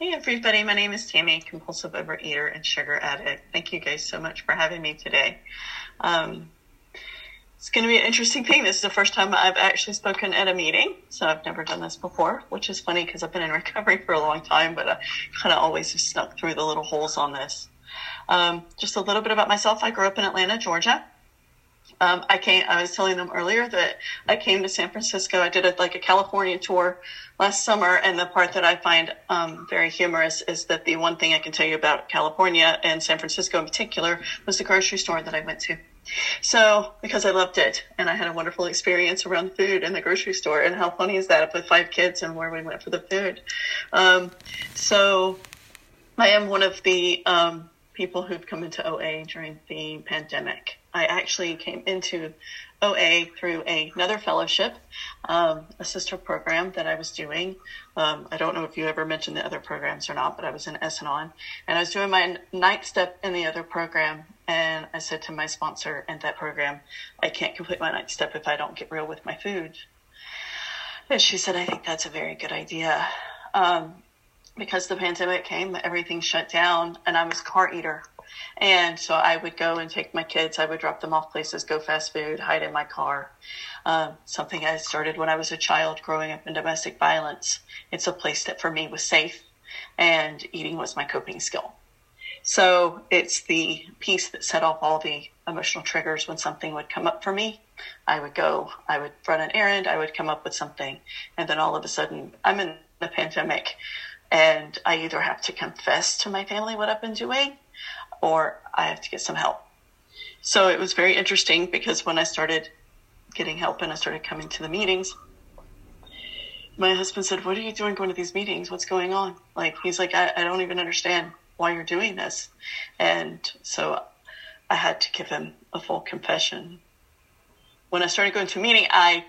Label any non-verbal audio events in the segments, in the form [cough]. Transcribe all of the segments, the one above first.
Hey everybody, my name is Tammy, compulsive overeater and sugar addict. Thank you guys so much for having me today. Um, it's going to be an interesting thing. This is the first time I've actually spoken at a meeting, so I've never done this before, which is funny because I've been in [laughs] recovery for a long time, but I kind of always have snuck through the little holes on this. Um, just a little bit about myself. I grew up in Atlanta, Georgia. Um, I came. I was telling them earlier that I came to San Francisco. I did a, like a California tour last summer, and the part that I find um, very humorous is that the one thing I can tell you about California and San Francisco in particular was the grocery store that I went to. So, because I loved it and I had a wonderful experience around food in the grocery store, and how funny is that with five kids and where we went for the food? Um, so, I am one of the um, people who've come into OA during the pandemic. I actually came into OA through a, another fellowship, um, a sister program that I was doing. Um, I don't know if you ever mentioned the other programs or not, but I was in S-Anon, I was doing my ninth step in the other program. And I said to my sponsor in that program, I can't complete my ninth step if I don't get real with my food. And she said, I think that's a very good idea. Um, because the pandemic came, everything shut down, and I was a car eater. And so I would go and take my kids. I would drop them off places, go fast food, hide in my car. Um, something I started when I was a child growing up in domestic violence. It's a place that for me was safe and eating was my coping skill. So it's the piece that set off all the emotional triggers when something would come up for me. I would go, I would run an errand, I would come up with something, and then all of a sudden I'm in the pandemic and I either have to confess to my family what I've been doing or I have to get some help. So it was very interesting because when I started getting help and I started coming to the meetings, my husband said, What are you doing going to these meetings? What's going on? Like, he's like, I, I don't even understand why you're doing this. And so I had to give him a full confession. When I started going to a meeting, I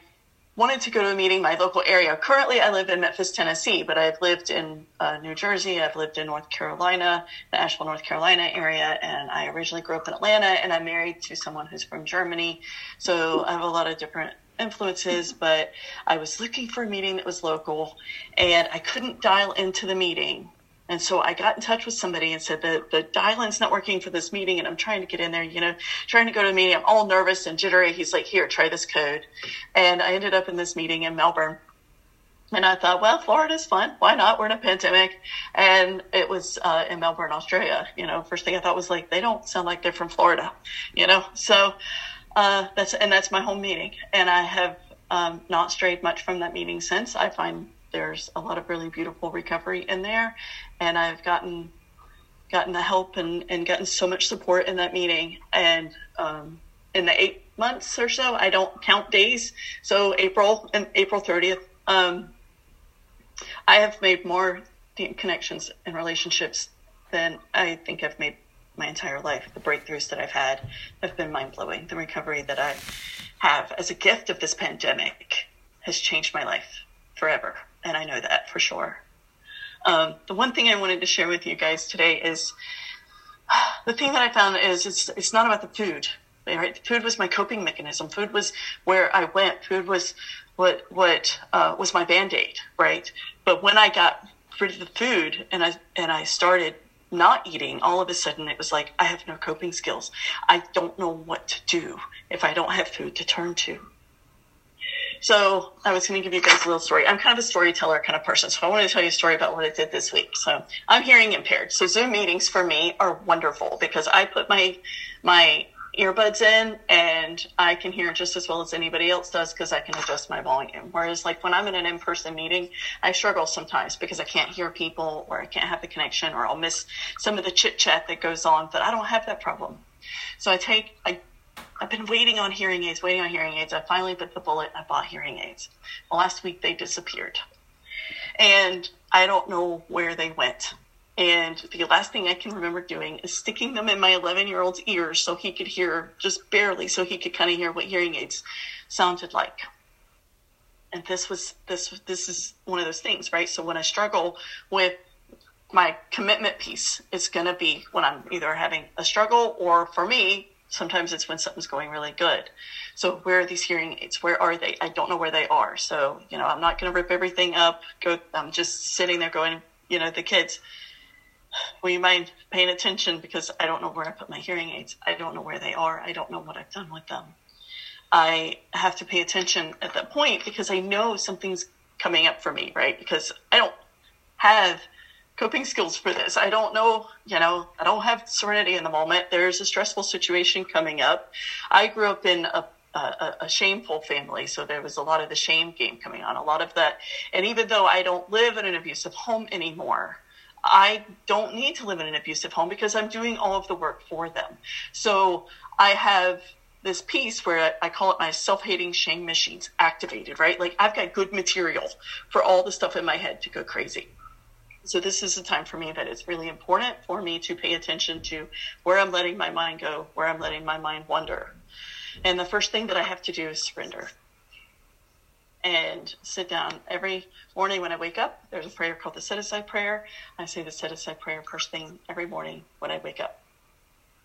wanted to go to a meeting in my local area. Currently, I live in Memphis, Tennessee, but I've lived in uh, New Jersey. I've lived in North Carolina, the Asheville, North Carolina area, and I originally grew up in Atlanta. And I'm married to someone who's from Germany, so I have a lot of different influences. But I was looking for a meeting that was local, and I couldn't dial into the meeting and so I got in touch with somebody and said that the dial-in's not working for this meeting and I'm trying to get in there, you know, trying to go to a meeting. I'm all nervous and jittery. He's like, here, try this code. And I ended up in this meeting in Melbourne. And I thought, well, Florida's fun. Why not? We're in a pandemic. And it was uh, in Melbourne, Australia. You know, first thing I thought was like, they don't sound like they're from Florida, you know? So uh, that's, and that's my home meeting. And I have um, not strayed much from that meeting since. I find there's a lot of really beautiful recovery in there and I've gotten gotten the help and, and gotten so much support in that meeting. And um, in the eight months or so, I don't count days. So April and April 30th, um, I have made more connections and relationships than I think I've made my entire life. The breakthroughs that I've had have been mind blowing. The recovery that I have as a gift of this pandemic has changed my life forever. And I know that for sure. Um, the one thing I wanted to share with you guys today is [sighs] the thing that I found is it's it's not about the food. Right? The Food was my coping mechanism. Food was where I went. Food was what what uh, was my band aid, right? But when I got rid of the food and I and I started not eating, all of a sudden it was like I have no coping skills. I don't know what to do if I don't have food to turn to. So I was going to give you guys a little story. I'm kind of a storyteller kind of person. So I wanted to tell you a story about what I did this week. So I'm hearing impaired. So Zoom meetings for me are wonderful because I put my, my earbuds in and I can hear just as well as anybody else does because I can adjust my volume. Whereas like when I'm in an in-person meeting, I struggle sometimes because I can't hear people or I can't have the connection or I'll miss some of the chit chat that goes on, but I don't have that problem. So I take, I I've been waiting on hearing aids, waiting on hearing aids. I finally bit the bullet. I bought hearing aids. Well, last week they disappeared. And I don't know where they went. And the last thing I can remember doing is sticking them in my 11 year old's ears so he could hear just barely, so he could kind of hear what hearing aids sounded like. And this was this this is one of those things, right? So when I struggle with my commitment piece, it's going to be when I'm either having a struggle or for me, sometimes it's when something's going really good. So where are these hearing aids? Where are they? I don't know where they are. So, you know, I'm not going to rip everything up. Go, I'm just sitting there going, you know, the kids, [sighs] will you mind paying attention because I don't know where I put my hearing aids. I don't know where they are. I don't know what I've done with them. I have to pay attention at that point because I know something's coming up for me, right? Because I don't have coping skills for this. I don't know, you know, I don't have serenity in the moment. There's a stressful situation coming up. I grew up in a a, a, shameful family. So there was a lot of the shame game coming on, a lot of that. And even though I don't live in an abusive home anymore, I don't need to live in an abusive home because I'm doing all of the work for them. So I have this piece where I call it my self hating shame machines activated, right? Like I've got good material for all the stuff in my head to go crazy. So this is a time for me that it's really important for me to pay attention to where I'm letting my mind go, where I'm letting my mind wander. And the first thing that I have to do is surrender and sit down every morning when I wake up. There's a prayer called the set aside prayer. I say the set aside prayer first thing every morning when I wake up.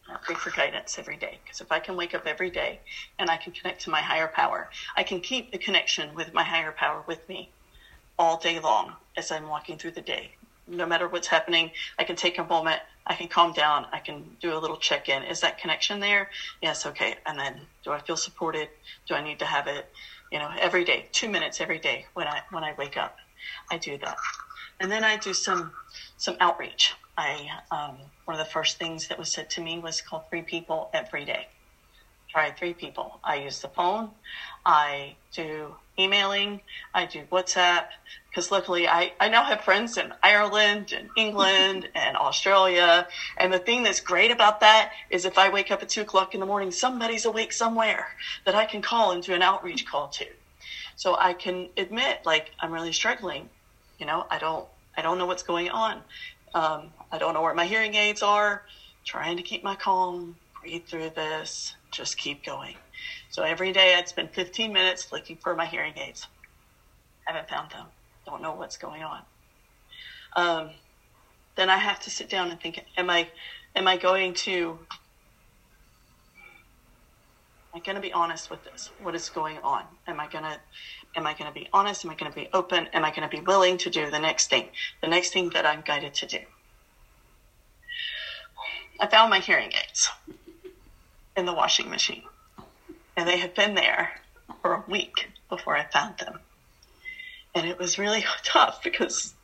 I pray for guidance every day because if I can wake up every day and I can connect to my higher power, I can keep the connection with my higher power with me all day long as I'm walking through the day. No matter what's happening, I can take a moment, I can calm down, I can do a little check in. Is that connection there? Yes, okay. And then do I feel supported? Do I need to have it? you know, every day, two minutes every day when I when I wake up, I do that, and then I do some some outreach. I um, one of the first things that was said to me was call three people every day. Try three people. I use the phone. I do emailing. I do WhatsApp because luckily I, I now have friends in Ireland and England [laughs] and Australia. And the thing that's great about that is if I wake up at two o'clock in the morning, somebody's awake somewhere that I can call and do an outreach call to. So I can admit, like, I'm really struggling. You know, I don't, I don't know what's going on. Um, I don't know where my hearing aids are. Trying to keep my calm, breathe through this, just keep going. So every day I'd spend 15 minutes looking for my hearing aids. I Haven't found them. Don't know what's going on. Um, then I have to sit down and think: Am I, am I going to, am I going to be honest with this? What is going on? Am I going to, am I going to be honest? Am I going to be open? Am I going to be willing to do the next thing? The next thing that I'm guided to do. I found my hearing aids in the washing machine and they had been there for a week before I found them. And it was really [laughs] tough because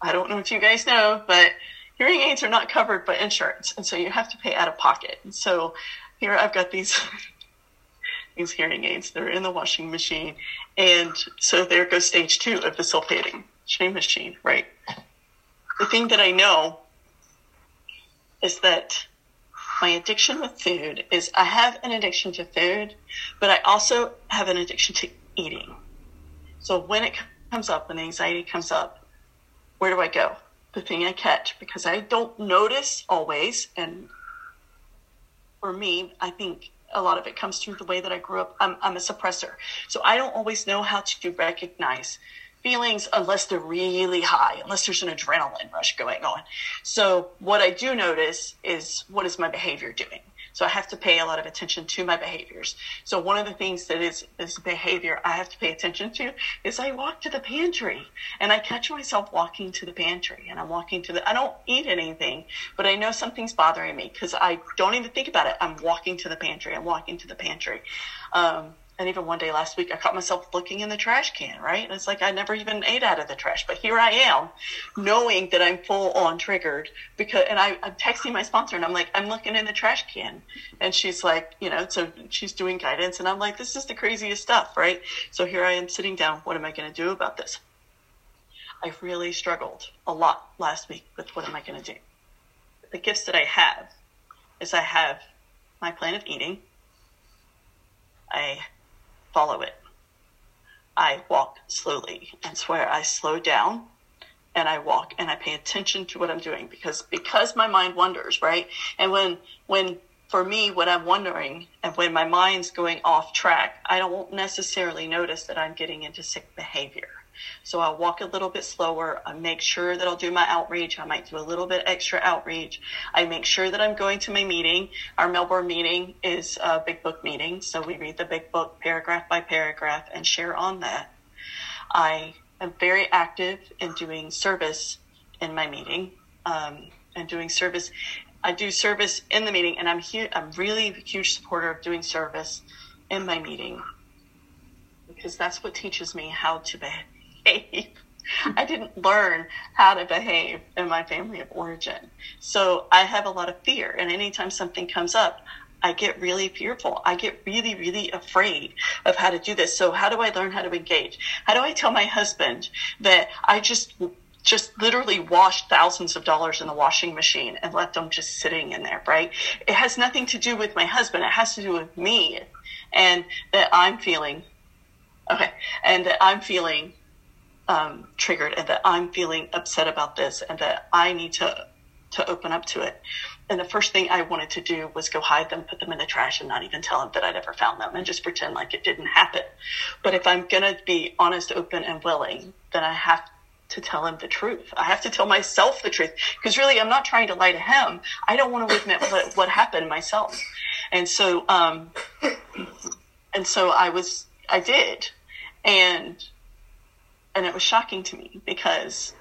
I don't know if you guys know, but hearing aids are not covered by insurance, and so you have to pay out of pocket. And so here I've got these [laughs] these hearing aids. They're in the washing machine, and so there goes stage two of the self-hating shame machine. Right. The thing that I know is that my addiction with food is I have an addiction to food, but I also have an addiction to eating. So when it comes up, when anxiety comes up, where do I go? The thing I catch because I don't notice always. And for me, I think a lot of it comes through the way that I grew up. I'm, I'm a suppressor. So I don't always know how to recognize feelings unless they're really high, unless there's an adrenaline rush going on. So what I do notice is what is my behavior doing? So I have to pay a lot of attention to my behaviors. So one of the things that is this behavior I have to pay attention to is I walk to the pantry and I catch myself walking to the pantry and I'm walking to the I don't eat anything, but I know something's bothering me because I don't even think about it. I'm walking to the pantry. I'm walking to the pantry. Um, and even one day last week, I caught myself looking in the trash can, right? And it's like I never even ate out of the trash, but here I am, knowing that I'm full on triggered because, and I, I'm texting my sponsor and I'm like, I'm looking in the trash can. And she's like, you know, so she's doing guidance. And I'm like, this is the craziest stuff, right? So here I am sitting down. What am I going to do about this? I really struggled a lot last week with what am I going to do? The gifts that I have is I have my plan of eating. I follow it. I walk slowly and swear I slow down and I walk and I pay attention to what I'm doing because because my mind wanders, right? And when when for me when I'm wondering and when my mind's going off track, I don't necessarily notice that I'm getting into sick behavior. So I'll walk a little bit slower. I make sure that I'll do my outreach. I might do a little bit extra outreach. I make sure that I'm going to my meeting. Our Melbourne meeting is a big book meeting. So we read the big book paragraph by paragraph and share on that. I am very active in doing service in my meeting um, and doing service. I do service in the meeting, and I'm hu- I'm really a huge supporter of doing service in my meeting because that's what teaches me how to behave. I didn't learn how to behave in my family of origin. So I have a lot of fear. And anytime something comes up, I get really fearful. I get really, really afraid of how to do this. So how do I learn how to engage? How do I tell my husband that I just just literally washed thousands of dollars in the washing machine and left them just sitting in there, right? It has nothing to do with my husband. It has to do with me and that I'm feeling okay, and that I'm feeling um, triggered and that I'm feeling upset about this and that I need to to open up to it. And the first thing I wanted to do was go hide them, put them in the trash, and not even tell him that I'd ever found them and just pretend like it didn't happen. But if I'm going to be honest, open, and willing, then I have to tell him the truth. I have to tell myself the truth because really I'm not trying to lie to him. I don't want to admit what, what happened myself. And so, um, and so I was, I did. And and it was shocking to me because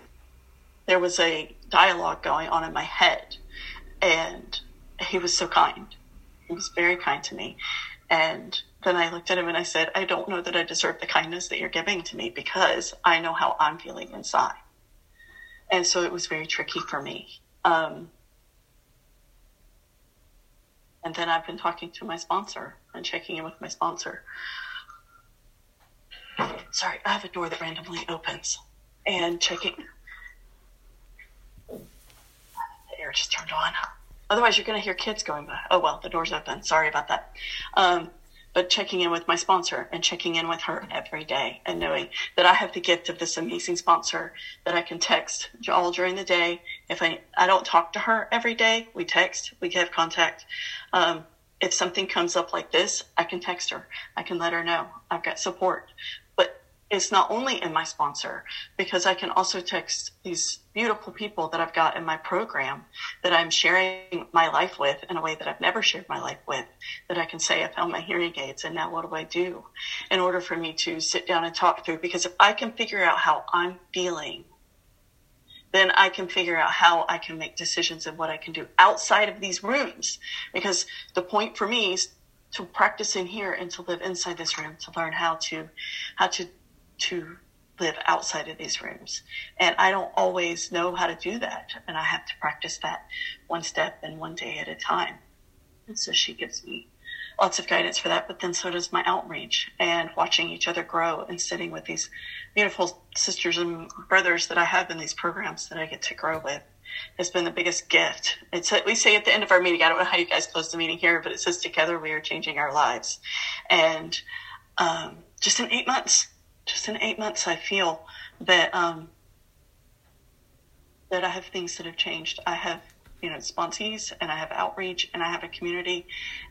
there was a dialogue going on in my head and he was so kind. He was very kind to me. And then i looked at him and i said i don't know that i deserve the kindness that you're giving to me because i know how i'm feeling inside. And so it was very tricky for me. Um, and then i've been talking to my sponsor and checking in with my sponsor Sorry, I have a door that randomly opens and checking. The air just turned on. Otherwise, you're going to hear kids going by. Oh, well, the door's open. Sorry about that. Um, but checking in with my sponsor and checking in with her every day and knowing that I have the gift of this amazing sponsor that I can text all during the day. If I, I don't talk to her every day, we text, we have contact. Um, if something comes up like this, I can text her. I can let her know I've got support it's not only in my sponsor because I can also text these beautiful people that I've got in my program that I'm sharing my life with in a way that I've never shared my life with. That I can say, I found my hearing aids and now what do I do in order for me to sit down and talk through? Because if I can figure out how I'm feeling, then I can figure out how I can make decisions and what I can do outside of these rooms. Because the point for me is to practice in here and to live inside this room to learn how to how to to live outside of these rooms. And I don't always know how to do that. And I have to practice that one step and one day at a time. And so she gives me lots of guidance for that. But then so does my outreach and watching each other grow and sitting with these beautiful sisters and brothers that I have in these programs that I get to grow with has been the biggest gift. It's we say at the end of our meeting, I don't know how you guys close the meeting here, but it says together we are changing our lives. And um, just in eight months, just in eight months, I feel that um, that I have things that have changed. I have you know sponsees and I have outreach and I have a community,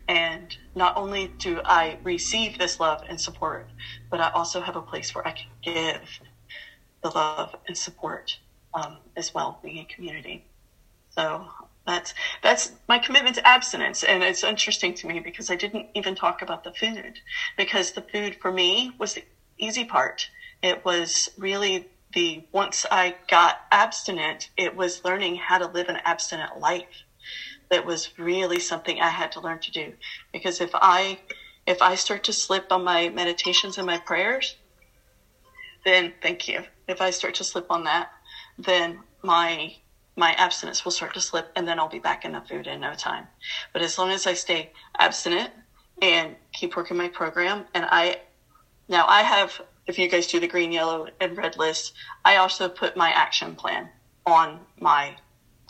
and not only do I receive this love and support, but I also have a place where I can give the love and support um, as well, being a community. So that's that's my commitment to abstinence, and it's interesting to me because I didn't even talk about the food because the food for me was the easy part. It was really the once I got abstinent, it was learning how to live an abstinent life. That was really something I had to learn to do. Because if I if I start to slip on my meditations and my prayers, then thank you. If I start to slip on that, then my my abstinence will start to slip and then I'll be back in the food in no time. But as long as I stay abstinent and keep working my program and I now I have, if you guys do the green, yellow, and red list, I also put my action plan on my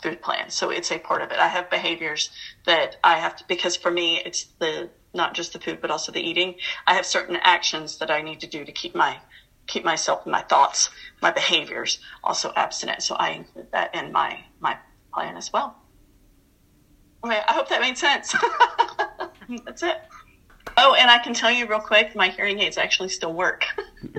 food plan. So it's a part of it. I have behaviors that I have to, because for me, it's the, not just the food, but also the eating. I have certain actions that I need to do to keep my, keep myself and my thoughts, my behaviors also abstinent. So I include that in my, my plan as well. Okay. I hope that made sense. [laughs] That's it. Oh, and I can tell you real quick, my hearing aids actually still work. [laughs]